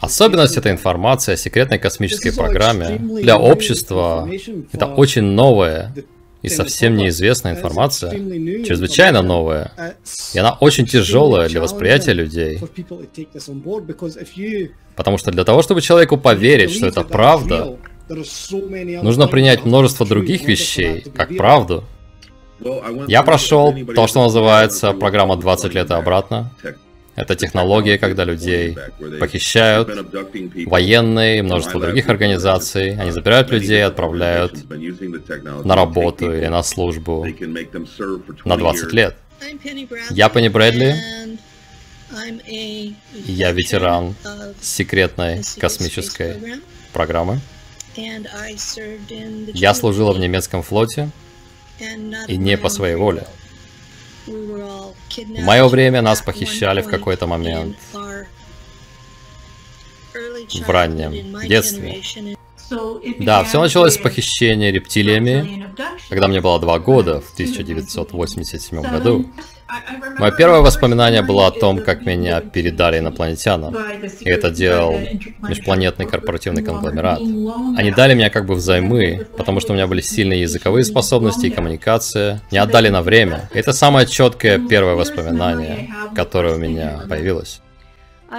Особенность этой информации о секретной космической программе для общества — это очень новая и совсем неизвестная информация, чрезвычайно новая, и она очень тяжелая для восприятия людей. Потому что для того, чтобы человеку поверить, что это правда, нужно принять множество других вещей, как правду. Я прошел то, что называется программа 20 лет и обратно. Это технология, когда людей похищают, военные множество других организаций. Они забирают людей отправляют на работу или на службу на 20 лет. Я Пенни Брэдли. Я ветеран секретной космической программы. Я служила в немецком флоте и не по своей воле. В мое время нас похищали в какой-то момент. В раннем детстве. Да, все началось с похищения рептилиями, когда мне было два года, в 1987 году. Мое первое воспоминание было о том, как меня передали инопланетянам. И это делал межпланетный корпоративный конгломерат. Они дали меня как бы взаймы, потому что у меня были сильные языковые способности и коммуникация. Не отдали на время. Это самое четкое первое воспоминание, которое у меня появилось.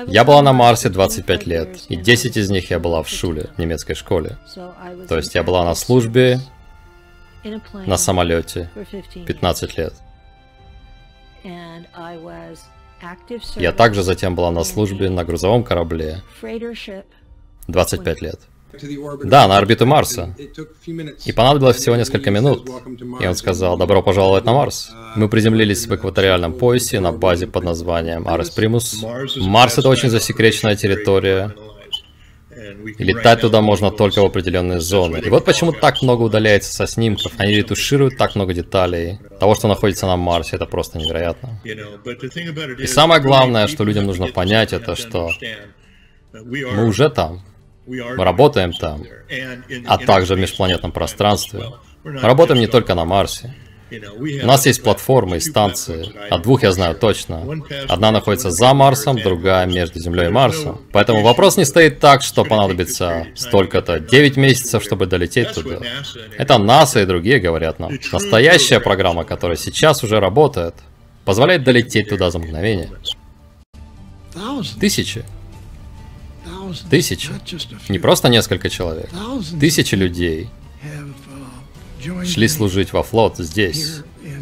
Я была на Марсе 25 лет, и 10 из них я была в Шуле, немецкой школе. То есть я была на службе на самолете 15 лет. Я также затем была на службе на грузовом корабле 25 лет. Да, на орбиту Марса. И понадобилось всего несколько минут. И он сказал, добро пожаловать на Марс. Мы приземлились в экваториальном поясе на базе под названием Арес Примус. Марс это очень засекреченная территория. Летать туда можно только в определенные зоны. И вот почему так много удаляется со снимков. Они ретушируют так много деталей. Того, что находится на Марсе, это просто невероятно. И самое главное, что людям нужно понять, это что мы уже там. Мы работаем там, а также в межпланетном пространстве. Мы работаем не только на Марсе. У нас есть платформы и станции. О двух я знаю точно. Одна находится за Марсом, другая между Землей и Марсом. Поэтому вопрос не стоит так, что понадобится столько-то 9 месяцев, чтобы долететь туда. Это НАСА и другие говорят нам. Настоящая программа, которая сейчас уже работает, позволяет долететь туда за мгновение. Тысячи. Тысячи. Не просто несколько человек. Тысячи людей шли служить во флот здесь,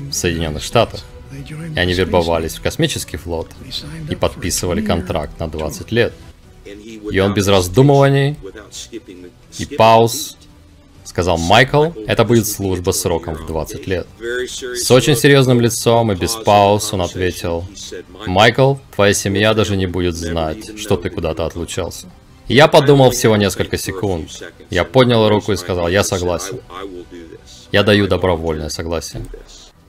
в Соединенных Штатах. И они вербовались в космический флот и подписывали контракт на 20 лет. И он без раздумываний и пауз сказал Майкл, это будет служба сроком в 20 лет. С очень серьезным лицом и без пауз он ответил, Майкл, твоя семья даже не будет знать, что ты куда-то отлучался. Я подумал всего несколько секунд. Я поднял руку и сказал, я согласен. Я даю добровольное согласие.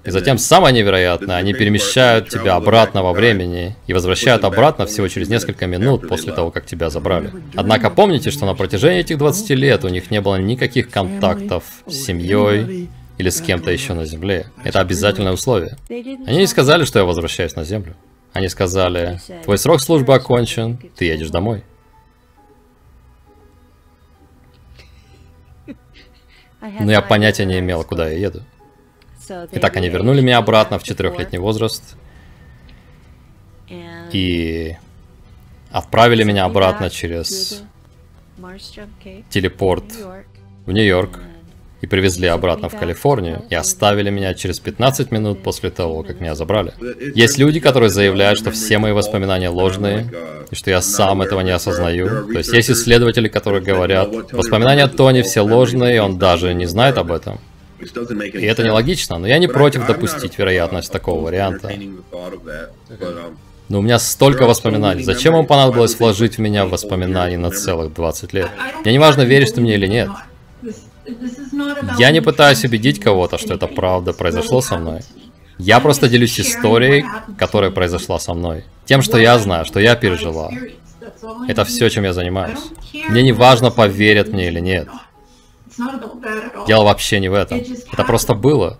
И затем самое невероятное, они перемещают тебя обратно во времени и возвращают обратно всего через несколько минут после того, как тебя забрали. Однако помните, что на протяжении этих 20 лет у них не было никаких контактов с семьей или с кем-то еще на Земле. Это обязательное условие. Они не сказали, что я возвращаюсь на Землю. Они сказали, твой срок службы окончен, ты едешь домой. Но я понятия не имел, куда я еду. Итак, они вернули меня обратно в четырехлетний возраст. И отправили меня обратно через телепорт в Нью-Йорк и привезли обратно в Калифорнию и оставили меня через 15 минут после того, как меня забрали. Есть люди, которые заявляют, что все мои воспоминания ложные, и что я сам этого не осознаю. То есть есть исследователи, которые говорят, воспоминания Тони все ложные, и он даже не знает об этом. И это нелогично, но я не против допустить вероятность такого варианта. Но у меня столько воспоминаний. Зачем вам понадобилось вложить в меня воспоминания на целых 20 лет? Мне не важно, веришь ты мне или нет. Я не пытаюсь убедить кого-то, что это правда произошло со мной. Я просто делюсь историей, которая произошла со мной. Тем, что я знаю, что я пережила. Это все, чем я занимаюсь. Мне не важно, поверят мне или нет. Дело вообще не в этом. Это просто было.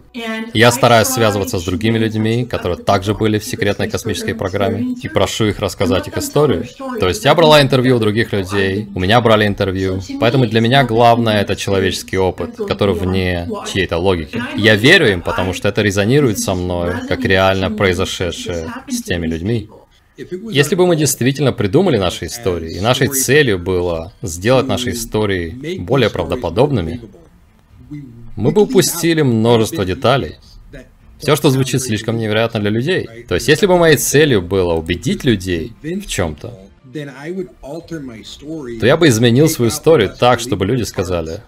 Я стараюсь связываться с другими людьми, которые также были в секретной космической программе, и прошу их рассказать их историю. То есть я брала интервью у других людей, у меня брали интервью, поэтому для меня главное это человеческий опыт, который вне чьей-то логики. Я верю им, потому что это резонирует со мной, как реально произошедшее с теми людьми. Если бы мы действительно придумали наши истории, и нашей целью было сделать наши истории более правдоподобными, мы бы упустили множество деталей. Все, что звучит слишком невероятно для людей. То есть, если бы моей целью было убедить людей в чем-то, то я бы изменил свою историю так, чтобы люди сказали,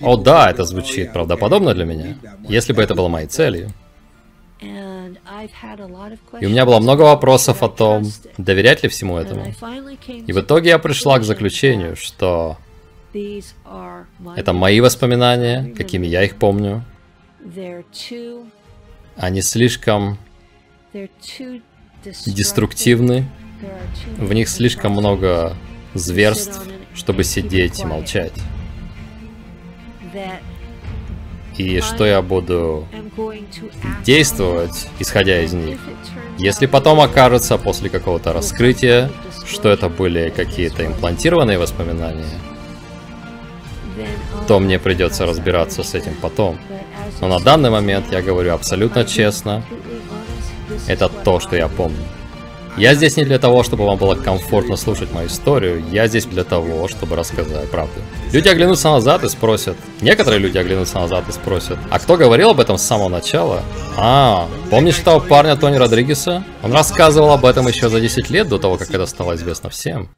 «О да, это звучит правдоподобно для меня», если бы это было моей целью. И у меня было много вопросов о том, доверять ли всему этому. И в итоге я пришла к заключению, что это мои воспоминания, какими я их помню. Они слишком деструктивны, в них слишком много зверств, чтобы сидеть и молчать и что я буду действовать, исходя из них. Если потом окажется после какого-то раскрытия, что это были какие-то имплантированные воспоминания, то мне придется разбираться с этим потом. Но на данный момент я говорю абсолютно честно, это то, что я помню. Я здесь не для того, чтобы вам было комфортно слушать мою историю, я здесь для того, чтобы рассказать правду. Люди оглянутся назад и спросят, некоторые люди оглянутся назад и спросят, а кто говорил об этом с самого начала? А, помнишь того парня Тони Родригеса? Он рассказывал об этом еще за 10 лет до того, как это стало известно всем.